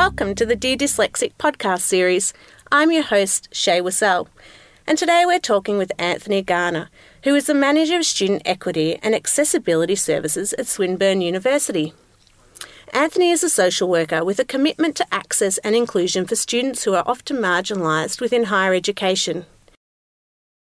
welcome to the Dear Dyslexic podcast series. I'm your host, Shay Wassell, and today we're talking with Anthony Gartner, who is the Manager of Student Equity and Accessibility Services at Swinburne University. Anthony is a social worker with a commitment to access and inclusion for students who are often marginalised within higher education.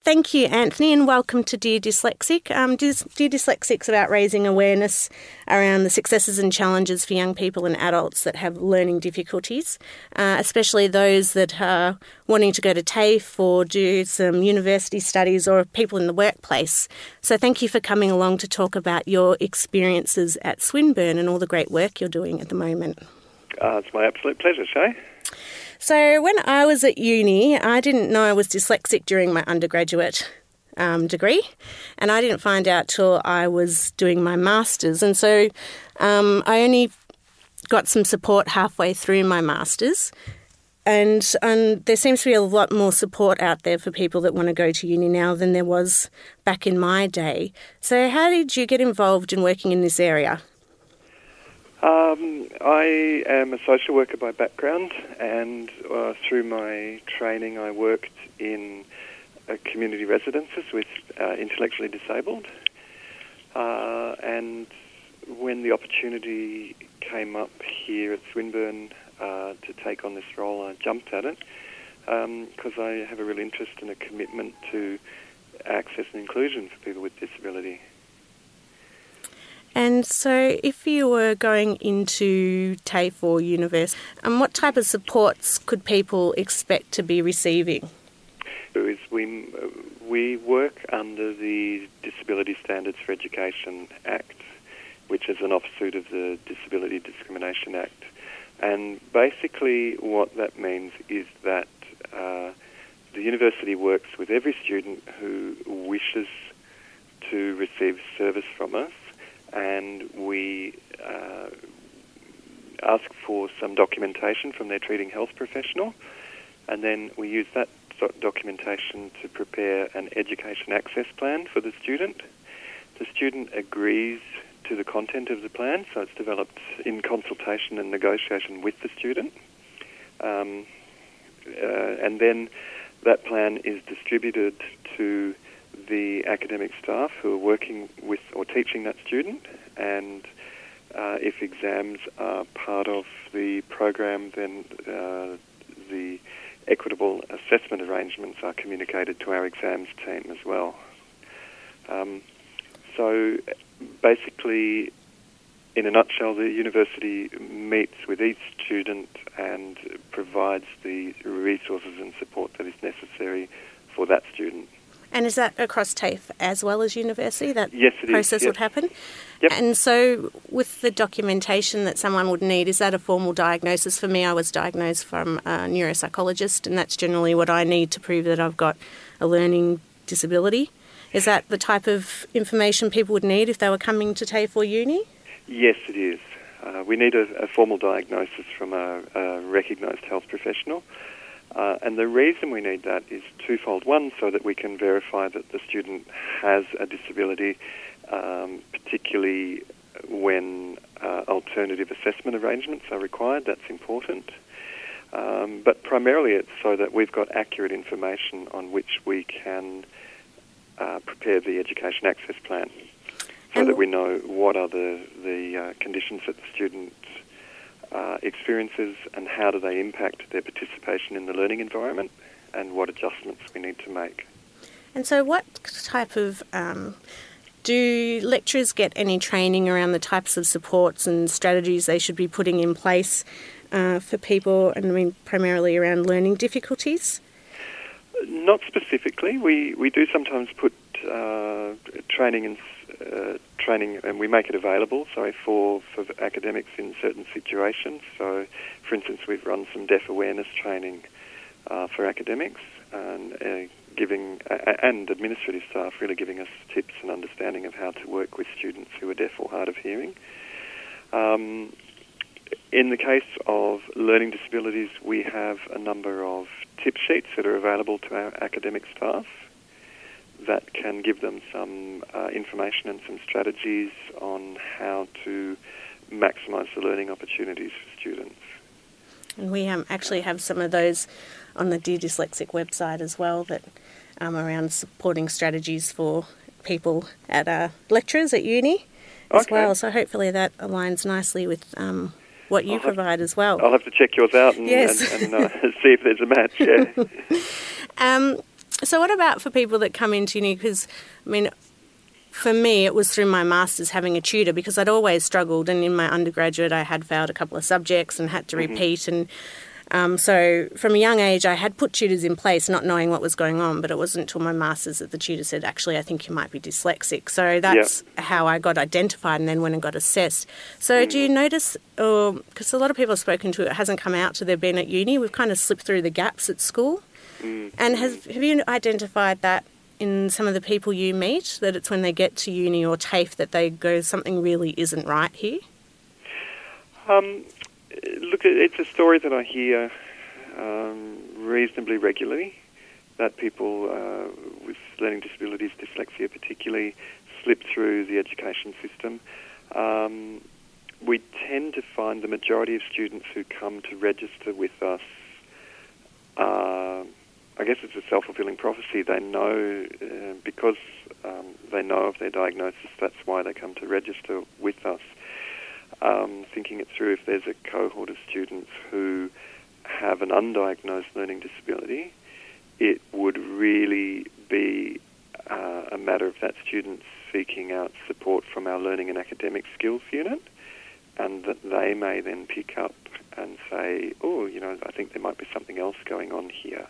Thank you, Anthony, and welcome to Dear Dyslexic. Um, Dear, Dyslexic's about raising awareness around the successes and challenges for young people and adults that have learning difficulties, uh, especially those that are wanting to go to TAFE or do some university studies or people in the workplace. So, thank you for coming along to talk about your experiences at Swinburne and all the great work you're doing at the moment. Uh, it's my absolute pleasure, Shay. So, when I was at uni, I didn't know I was dyslexic during my undergraduate um, degree, and I didn't find out till I was doing my master's. And so, um, I only got some support halfway through my master's. And, and there seems to be a lot more support out there for people that want to go to uni now than there was back in my day. So, how did you get involved in working in this area? Um, I am a social worker by background, and uh, through my training, I worked in uh, community residences with uh, intellectually disabled. Uh, and when the opportunity came up here at Swinburne uh, to take on this role, I jumped at it because um, I have a real interest and a commitment to access and inclusion for people with disability. And so, if you were going into TAFE or university, um, what type of supports could people expect to be receiving? Is we, we work under the Disability Standards for Education Act, which is an offshoot of the Disability Discrimination Act. And basically, what that means is that uh, the university works with every student who wishes to receive service from us and we uh, ask for some documentation from their treating health professional, and then we use that documentation to prepare an education access plan for the student. The student agrees to the content of the plan, so it's developed in consultation and negotiation with the student. Um, uh, and then that plan is distributed to the academic staff who are working with or teaching that student, and uh, if exams are part of the program, then uh, the equitable assessment arrangements are communicated to our exams team as well. Um, so basically, in a nutshell, the university meets with each student and provides the resources and support that is necessary for that student. And is that across TAFE as well as university? That yes, process is, would happen. Yep. And so, with the documentation that someone would need, is that a formal diagnosis? For me, I was diagnosed from a neuropsychologist, and that's generally what I need to prove that I've got a learning disability. Is that the type of information people would need if they were coming to TAFE or uni? Yes, it is. Uh, we need a, a, formal diagnosis from a, a recognised health professional. Uh, and the reason we need that is twofold. One, so that we can verify that the student has a disability, um, particularly when uh, alternative assessment arrangements are required. That's important. Um, but primarily, it's so that we've got accurate information on which we can uh, prepare the education access plan, so and that we know what are the the uh, conditions that the student uh, experiences and how do they impact their participation in the learning environment and what adjustments we need to make. And so, what type of um, do lecturers get any training around the types of supports and strategies they should be putting in place uh, for people, and I mean primarily around learning difficulties? Not specifically. We we do sometimes put uh, training in uh, training, and we make it available. So for for academics in certain situations. So, for instance, we've run some deaf awareness training uh, for academics and uh, giving uh, and administrative staff really giving us tips and understanding of how to work with students who are deaf or hard of hearing. Um, in the case of learning disabilities, we have a number of tip sheets that are available to our academic staff that can give them some uh, information and some strategies on how to maximise the learning opportunities for students. And we um, actually have some of those on the Dear Dyslexic website as well that um, around supporting strategies for people at uh, lecturers at uni as Okay. well. So hopefully that aligns nicely with um, what you I'll have- provide as well. I'll have to check yours out and, Yes. and, and uh, see if there's a match. Yeah. Um, so, what about for people that come into uni? Because, I mean, for me, it was through my master's having a tutor because I'd always struggled, and in my undergraduate, I had failed a couple of subjects and had to mm-hmm. repeat. And um, so, from a young age, I had put tutors in place, not knowing what was going on. But it wasn't until my master's that the tutor said, "Actually, I think you might be dyslexic." So that's how I got identified, and then went and got assessed. So, do you notice, or because a lot of people I've spoken to, it hasn't come out to they've been at uni. We've kind of slipped through the gaps at school. And has, have you identified that in some of the people you meet, that it's when they get to uni or TAFE that they go, something really isn't right here? Um, look, it- it's a story that I hear um, reasonably regularly. That people uh, with learning disabilities, dyslexia particularly, slip through the education system. Um, we tend to find the majority of students who come to register with us. Uh, I guess it's a self-fulfilling prophecy. They know uh, because um, they know of their diagnosis. That's why they come to register with us um, thinking it through, if there's a cohort of students who have an undiagnosed learning disability, it would really be uh, a matter of that student seeking out support from our learning and academic skills unit, and that they may then pick up and say, oh, you know, I think there might be something else going on here.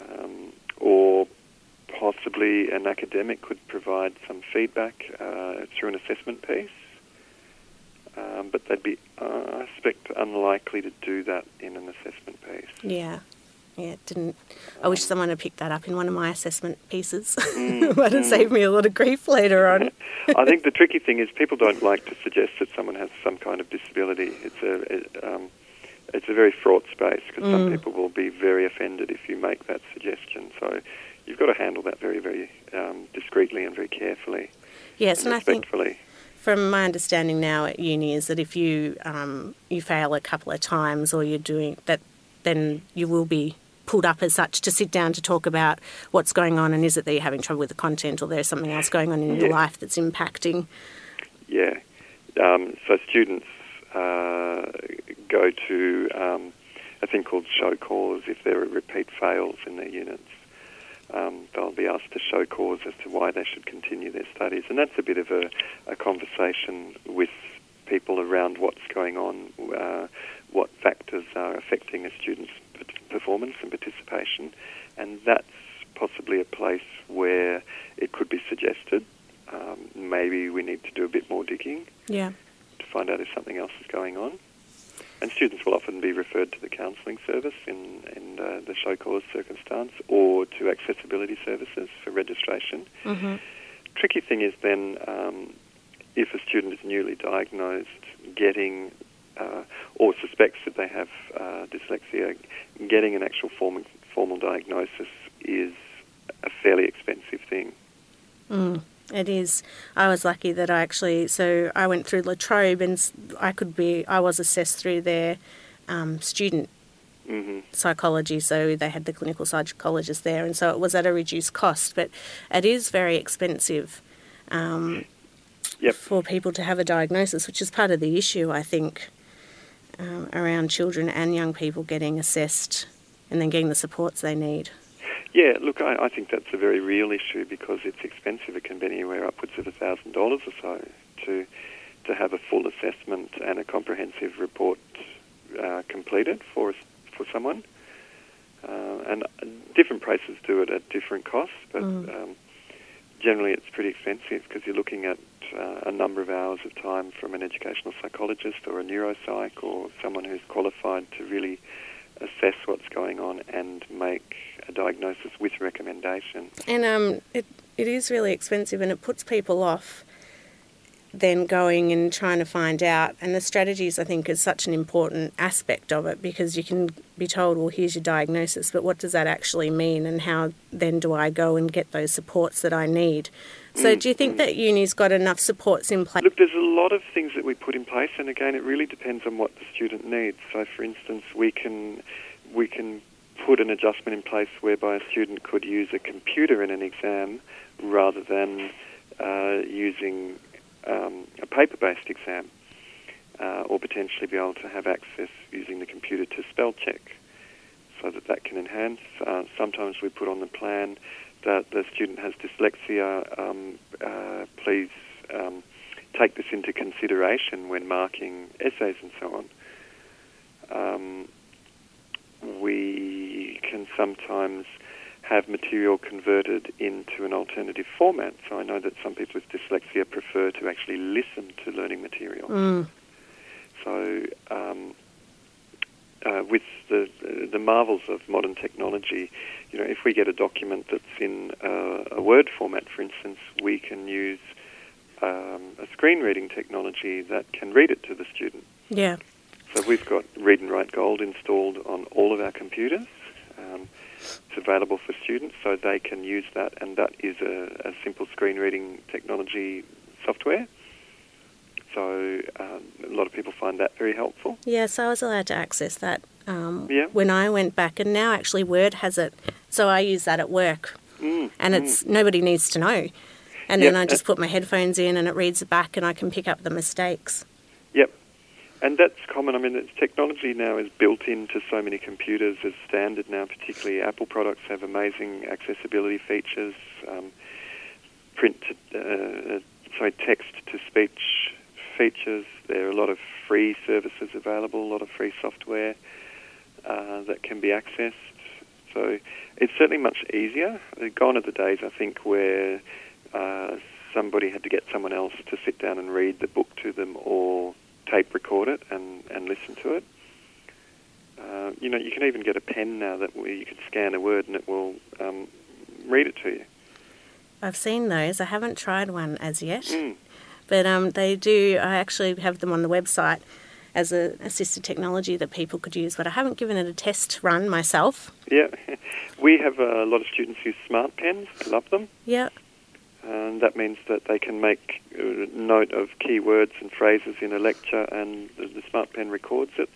Um, or possibly an academic could provide some feedback uh, through an assessment piece um, but they'd be, uh, I suspect, unlikely to do that in an assessment piece. Yeah. Yeah, it didn't. I wish someone had picked that up in one of my assessment pieces. Mm, Might have saved me a lot of grief later on. I think the tricky thing is people don't like to suggest that someone has some kind of disability. It's a, it, um, it's a very fraught space because some Mm. people will be very offended if you make that suggestion. So you've got to handle that very, very um, discreetly and very carefully Yes, and and I think. From my understanding now at uni is that if you um, you fail a couple of times or you're doing that, then you will be pulled up as such to sit down to talk about what's going on and is it that you're having trouble with the content or there's something else going on in your life that's impacting. Yeah. Um, so students uh, go to um, a thing called show cause if there are repeat fails in their units. Um, they'll be asked to show cause as to why they should continue their studies, and that's a bit of a, a conversation with people around what's going on, uh, what factors are affecting a student's performance and participation, and that's possibly a place where it could be suggested. Um, maybe we need to do a bit more digging Yeah. to find out if something else is going on. And students will often be referred to the counselling service in, in uh, the show cause circumstance or to accessibility services for registration. hmm Tricky thing is then um, if a student is newly diagnosed, getting uh, or suspects that they have uh, dyslexia, getting an actual formal, formal diagnosis is a fairly expensive thing. Mm, it is. I was lucky that I actually, so I went through La Trobe and I could be, I was assessed through their um, student hmm psychology, so they had the clinical psychologist there, and so it was at a reduced cost, but it is very expensive um, Yep. for people to have a diagnosis, which is part of the issue, I think, um, around children and young people getting assessed and then getting the supports they need. Yeah, look, I, I think that's a very real issue because it's expensive. It can be anywhere upwards of thousand dollars or so to to have a full assessment and a comprehensive report uh, completed for for someone. Uh, and different places do it at different costs, but Mm. um, generally it's pretty expensive because you're looking at uh, a number of hours of time from an educational psychologist or a neuropsych or someone who's qualified to really assess what's going on and make a diagnosis with recommendation. And um, it, it is really expensive and it puts people off then going and trying to find out. And the strategies, I think, is such an important aspect of it because you can be told, well, here's your diagnosis, but what does that actually mean? And how then do I go and get those supports that I need? So, do you think that uni's got enough supports in place? Look, there's a lot of things that we put in place, and again, it really depends on what the student needs. So, for instance, we can we can put an adjustment in place whereby a student could use a computer in an exam rather than uh, using um, a paper-based exam, uh, or potentially be able to have access using the computer to spell check, so that that can enhance. Uh, sometimes we put on the plan that the student has dyslexia. Um, uh, please um, take this into consideration when marking essays and so on. Um, we can sometimes have material converted into an alternative format. So I know that some people with dyslexia prefer to actually listen to learning material. Mm. So um, uh, with the the marvels of modern technology, you know, if we get a document that's in uh, a Word format, for instance, we can use um, a screen reading technology that can read it to the student. Yeah. So we've got Read and Write Gold installed on all of our computers. Um, it's available for students, so they can use that, and that is a, a simple screen reading technology software. So um, a lot of people find that very helpful. Yes, I was allowed to access that um, Yeah. when I went back, and now actually Word has it. So I use that at work, Mm, and mm. it's nobody needs to know. And Yeah, then I uh, just put my headphones in, and it reads it back, and I can pick up the mistakes. Yep. And that's common. I mean, it's technology now is built into so many computers as standard now. Particularly, Apple products have amazing accessibility features, um, print, to, uh, sorry, text to speech features. There are a lot of free services available, a lot of free software uh, that can be accessed. So it's certainly much easier. Gone are the days, I think, where uh, somebody had to get someone else to sit down and read the book to them or tape record it and, and listen to it. Uh, you know, you can even get a pen now that where you can scan a word and it will um, read it to you. I've seen those. I haven't tried one as yet, Mm. But um, they do. I actually have them on the website as a assisted technology that people could use, but I haven't given it a test run myself. Yeah, we have a lot of students use smart pens. I love them. Yeah. And that means that they can make uh, note of key words and phrases in a lecture, and the, the smart pen records it.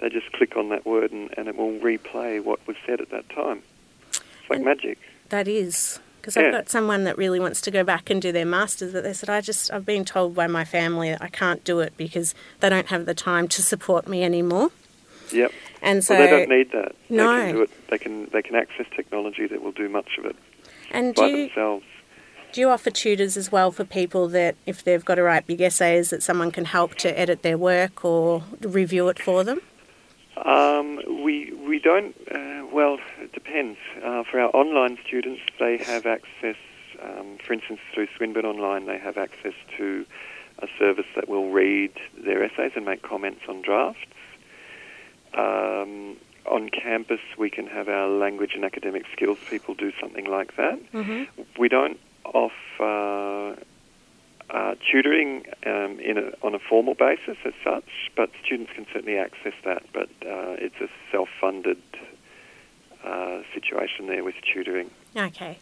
They just click on that word, and, and it will replay what was said at that time. It's like And- magic. That is because Yeah. I've got someone that really wants to go back and do their masters, but they said I just I've been told by my family that I can't do it because they don't have the time to support me anymore. Yep. And so well, they don't need that. No. They can do it. They can they can access technology that will do much of it and do by you, themselves. do you offer tutors as well for people that if they've got to write big essays that someone can help to edit their work or review it for them? Um, we we don't. Uh, well, it depends. Uh, for our online students, they have access. Um, for instance, through Swinburne Online, they have access to a service that will read their essays and make comments on drafts. Um, on campus, we can have our language and academic skills people do something like that. Mm-hmm. We don't offer uh, tutoring um, in a, on a formal basis as such, but students can certainly access that. But uh, it's a self-funded uh, situation there with tutoring. Okay.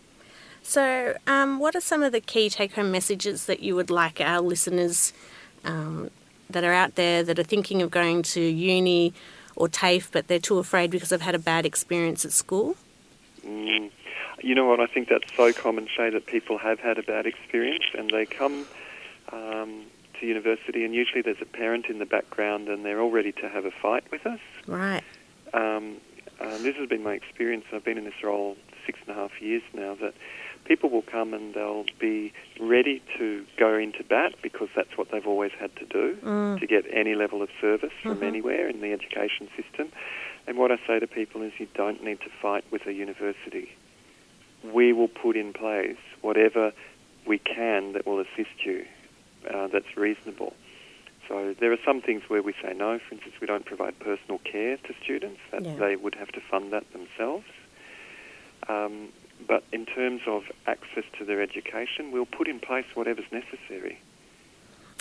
So, um, what are some of the key take home messages that you would like our listeners um, that are out there that are thinking of going to uni or TAFE but they're too afraid because they've had a bad experience at school? Mm. You know what? I think that's so common, Shay, that people have had a bad experience and they come um, to university, and usually there's a parent in the background and they're all ready to have a fight with us. Right. Um, uh, this has been my experience. I've been in this role six and a half years now. That people will come and they'll be ready to go into bat because that's what they've always had to do Mm. to get any level of service from Mhm. anywhere in the education system. And what I say to people is, you don't need to fight with a university. We will put in place whatever we can that will assist you. Uh, that's reasonable. So there are some things where we say no. For instance, we don't provide personal care to students; that Yeah. they would have to fund that themselves. Um, but in terms of access to their education, we'll put in place whatever's necessary.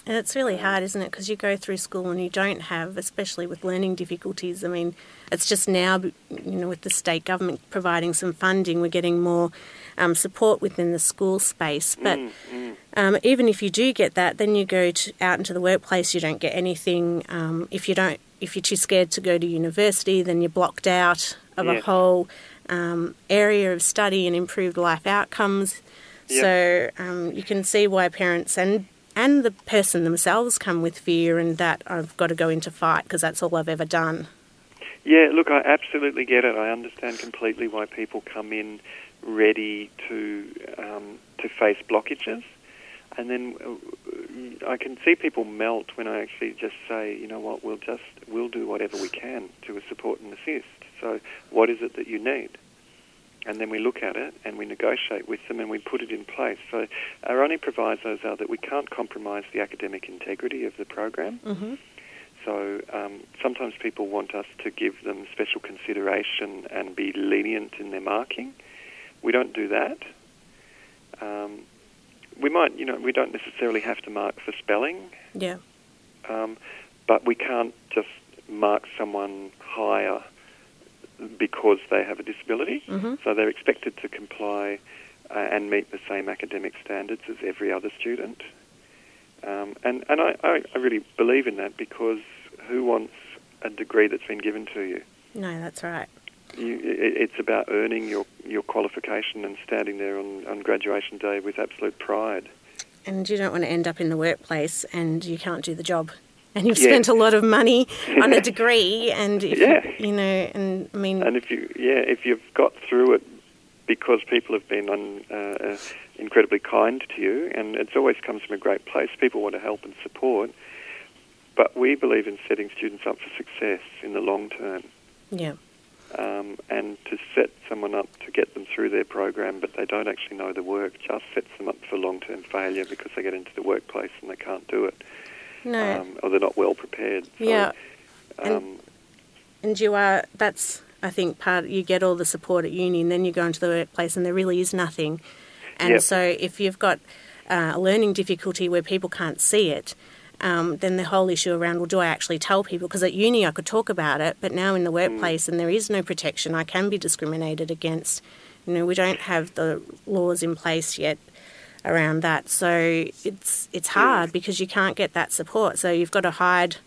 And it's really hard, isn't it? Because you go through school and you don't have, especially with learning difficulties. I mean, it's just now, you know, with the state government providing some funding, we're getting more um, support within the school space. But Mm, mm. um, even if you do get that, then you go to, out into the workplace, you don't get anything. Um, if you don't, if you're too scared to go to university, then you're blocked out of a whole um, area of study and improved life outcomes. Yep. So um, you can see why parents and and the person themselves come with fear and that I've got to go into fight because that's all I've ever done. Yeah, look, I absolutely get it. I understand completely why people come in ready to um, to face blockages, and then uh, I can see people melt when I actually just say, you know what, we'll just we'll do whatever we can to support and assist. So, what is it that you need? And then we look at it and we negotiate with them and we put it in place. So, our only provisos are that we can't compromise the academic integrity of the program. Mm-hmm. So um, sometimes people want us to give them special consideration and be lenient in their marking. We don't do that. Um, we might, you know, we don't necessarily have to mark for spelling, Yeah. um, but we can't just mark someone higher because they have a disability. Mm-hmm. So they're expected to comply uh, and meet the same academic standards as every other student. Um, and and I, I, I really believe in that because who wants a degree that's been given to you? No, that's right. you it, it's about earning your, your qualification and standing there on, on graduation day with absolute pride. And you don't want to end up in the workplace and you can't do the job. And you've Yeah. spent a lot of money on a degree, and if, Yeah. you know, and I mean, And if you yeah, if you've got through it because people have been un, uh, uh, incredibly kind to you, and it's always comes from a great place. People want to help and support, but we believe in setting students up for success in the long term. yeah, Um, and to set someone up to get them through their program, but they don't actually know the work, just sets them up for long-term failure because they get into the workplace and they can't do it, no, um, or they're not well prepared. So, yeah, and- Um, and you are. That's I think part. You get all the support at uni, and then you go into the workplace, and there really is nothing. And Yep. so, if you've got uh, a learning difficulty where people can't see it. Um, then the whole issue around, well, do I actually tell people? Because at uni I could talk about it, but now in the workplace and there is no protection, I can be discriminated against. You know, we don't have the laws in place yet around that, so it's it's hard because you can't get that support. So you've got to hide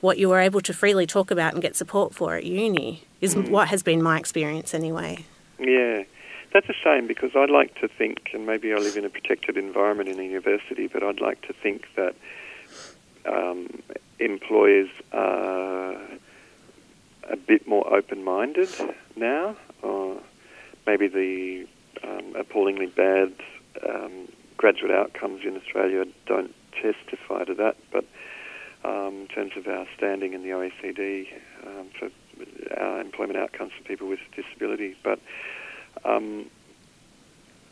what you were able to freely talk about and get support for at uni. Is what has been my experience anyway. Yeah, that's a shame because I'd like to think, and maybe I live in a protected environment in a university, but I'd like to think that um, employers are a bit more open-minded now, or maybe the um, appallingly bad um, graduate outcomes in Australia don't testify to that, but um, in terms of our standing in the OECD um, for our employment outcomes for people with disability. But um,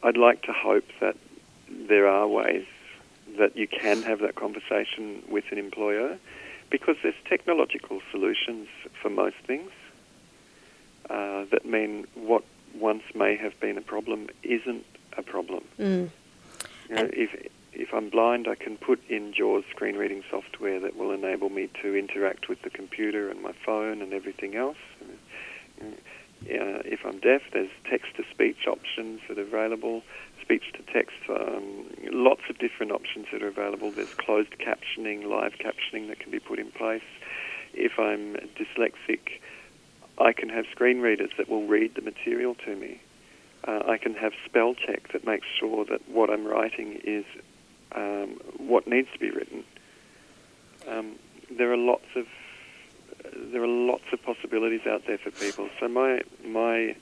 I'd like to hope that there are ways that you can have that conversation with an employer because there's technological solutions for most things uh, that mean what once may have been a problem isn't a problem. Mm. You know, if if I'm blind, I can put in JAWS screen reading software that will enable me to interact with the computer and my phone and everything else. Uh, if I'm deaf, there's text-to-speech options that are available, speech-to-text, um, lots of different options that are available. There's closed captioning, live captioning that can be put in place. If I'm dyslexic, I can have screen readers that will read the material to me. Uh, I can have spell check that makes sure that what I'm writing is um, what needs to be written. Um, there are lots of there are lots of possibilities out there for people. So my my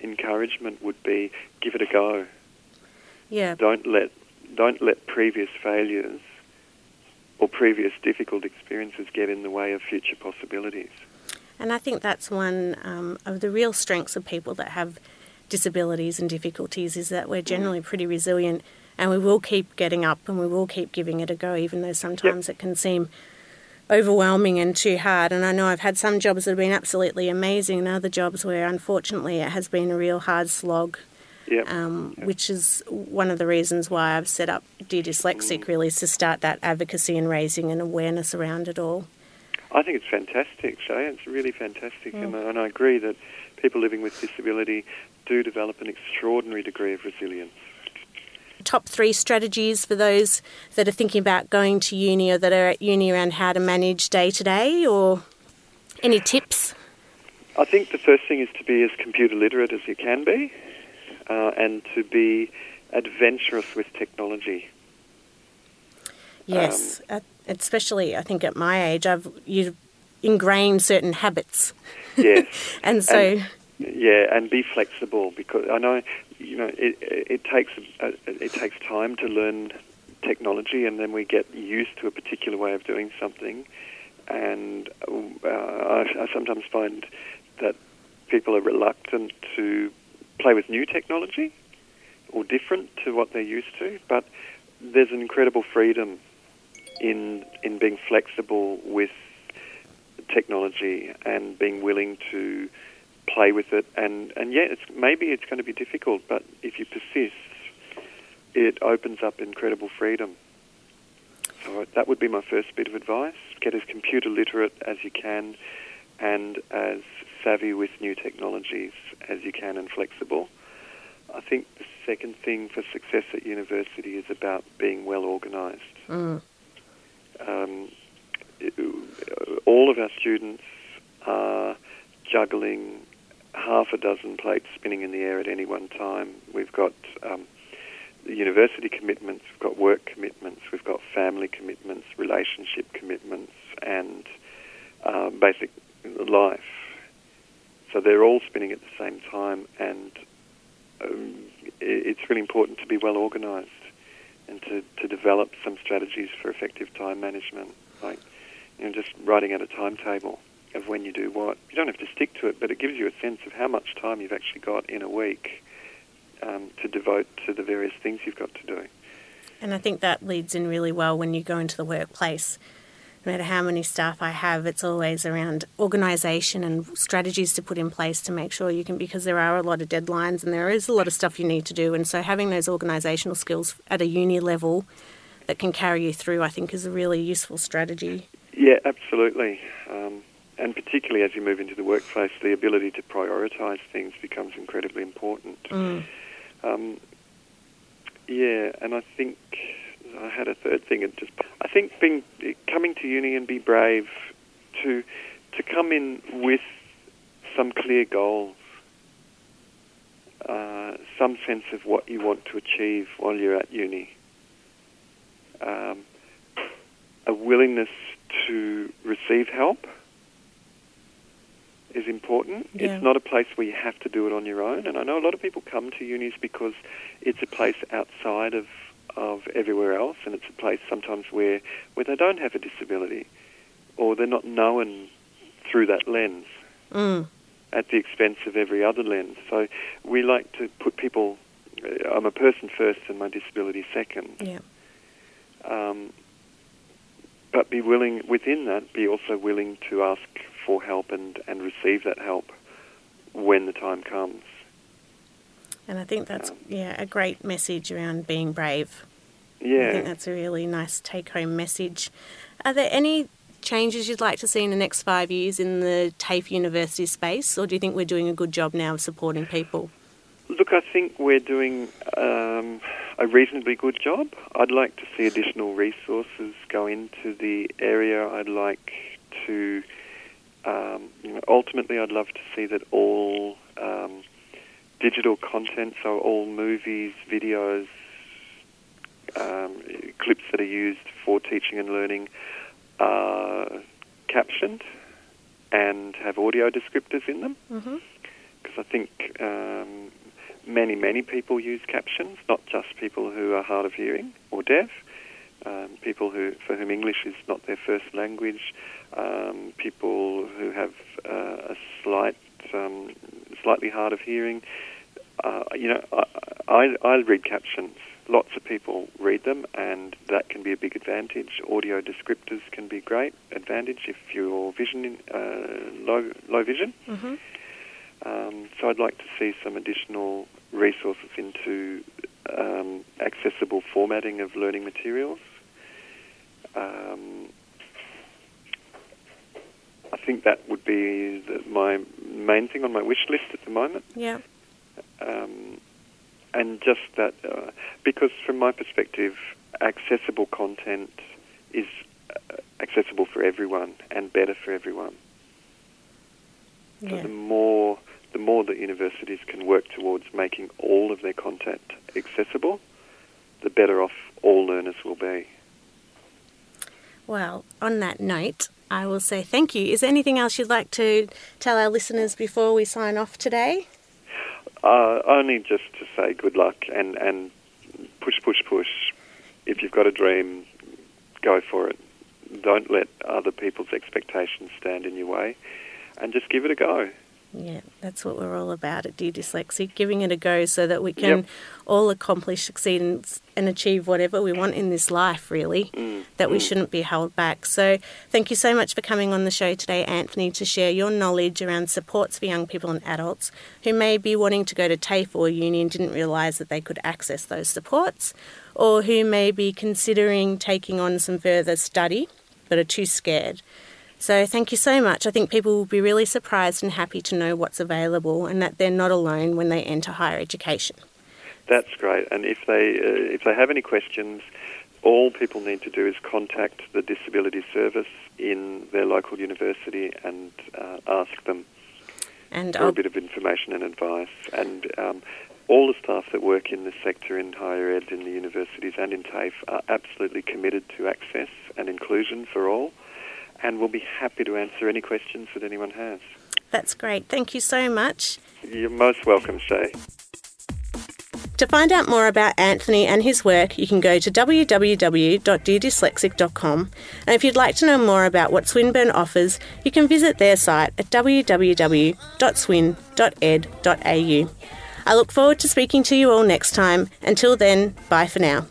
encouragement would be give it a go. Yeah, Don't let don't let previous failures or previous difficult experiences get in the way of future possibilities. And I think that's one um, of the real strengths of people that have disabilities and difficulties is that we're generally pretty resilient and we will keep getting up and we will keep giving it a go, even though sometimes it can seem overwhelming and too hard. And I know I've had some jobs that have been absolutely amazing and other jobs where unfortunately it has been a real hard slog. Yep. um, which is one of the reasons why I've set up Dear Dyslexic, Mm. really, is to start that advocacy and raising an awareness around it all. I think it's fantastic, Shay. It's really fantastic, Mm. and, and I agree that people living with disability do develop an extraordinary degree of resilience. Top three strategies for those that are thinking about going to uni or that are at uni around how to manage day to day, or any tips? I think the first thing is to be as computer literate as you can be, uh, and to be adventurous with technology. Yes, uh, especially I think at my age, I've you ingrained certain habits, Yes. and so And- Yeah, and be flexible because I know you know it, it takes it takes time to learn technology, and then we get used to a particular way of doing something. And uh, I, I sometimes find that people are reluctant to play with new technology or different to what they're used to. But there's an incredible freedom in in being flexible with technology and being willing to play with it. And, and yeah, it's, maybe it's going to be difficult, but if you persist, it opens up incredible freedom. So that would be my first bit of advice. Get as computer literate as you can and as savvy with new technologies as you can and flexible. I think the second thing for success at university is about being well organised. mm, Um, all of our students are juggling half a dozen plates spinning in the air at any one time. We've got um, university commitments, we've got work commitments, we've got family commitments, relationship commitments, and um, basic life. So they're all spinning at the same time, and um, it's really important to be well organised and to, to develop some strategies for effective time management, like you know, just writing out a timetable of when you do what. You don't have to stick to it, but it gives you a sense of how much time you've actually got in a week um, to devote to the various things you've got to do. and I think that leads in really well when you go into the workplace. No matter how many staff I have, it's always around organisation and strategies to put in place to make sure you can, because there are a lot of deadlines and there is a lot of stuff you need to do. And so having those organisational skills at a uni level that can carry you through, I think, is a really useful strategy. Yeah, absolutely. Um, and particularly as you move into the workplace, the ability to prioritise things becomes incredibly important. Mm. Um, yeah, and I think I had a third thing. It just I think being coming to uni and be brave to to come in with some clear goals, uh, some sense of what you want to achieve while you're at uni, um, a willingness to receive help is important. Yeah. It's not a place where you have to do it on your own. And I know a lot of people come to unis because it's a place outside of, of everywhere else, and it's a place sometimes where, where they don't have a disability or they're not known through that lens Mm. at the expense of every other lens. So we like to put people, uh, I'm a person first and my disability second. Yeah. Um, but be willing, within that, be also willing to ask for help and, and receive that help when the time comes. And I think that's Um, yeah a great message around being brave. Yeah, I think that's a really nice take home message. Are there any changes you'd like to see in the next five years in the TAFE University space, or do you think we're doing a good job now of supporting people? Look, I think we're doing um, a reasonably good job. I'd like to see additional resources go into the area. I'd like to, um, you know, ultimately, I'd love to see that all um, digital content, so all movies, videos, um, clips that are used for teaching and learning, are captioned and have audio descriptors in them. Mm-hmm. because I think um, many, many people use captions, not just people who are hard of hearing or deaf, um, people who for whom English is not their first language, um, people who have uh, a slight, um, slightly hard of hearing. Uh, you know, I, I, I read captions. Lots of people read them, and that can be a big advantage. Audio descriptors can be great advantage if you're vision uh, low low vision. Mm-hmm. Um, so I'd like to see some additional resources into um, accessible formatting of learning materials. Um, I think that would be the, my main thing on my wish list at the moment. Yeah. Um, and just that, uh, because from my perspective, accessible content is uh, accessible for everyone and better for everyone. So Yeah. the more the more that universities can work towards making all of their content accessible, the better off all learners will be. Well, on that note, I will say thank you. Is there anything else you'd like to tell our listeners before we sign off today? Uh, only just to say good luck and, and push, push, push. If you've got a dream, go for it. Don't let other people's expectations stand in your way, and just give it a go. Yeah, that's what we're all about at Dear Dyslexic, giving it a go so that we can Yep. all accomplish, succeed, and, and achieve whatever we want in this life, really, Mm, that we mm. shouldn't be held back. So, thank you so much for coming on the show today, Anthony, to share your knowledge around supports for young people and adults who may be wanting to go to TAFE or uni and didn't realise that they could access those supports, or who may be considering taking on some further study but are too scared. So thank you so much. I think people will be really surprised and happy to know what's available and that they're not alone when they enter higher education. That's great. And if they uh, if they have any questions, all people need to do is contact the disability service in their local university and uh, ask them And for I'll, a bit of information and advice. And um, all the staff that work in this sector in higher ed in the universities and in TAFE are absolutely committed to access and inclusion for all, and we'll be happy to answer any questions that anyone has. that's great. Thank you so much. You're most welcome, Shay. To find out more about Anthony and his work, you can go to www.deardyslexic.com. And if you'd like to know more about what Swinburne offers, you can visit their site at www.swin.ed.au. I look forward to speaking to you all next time. Until then, bye for now.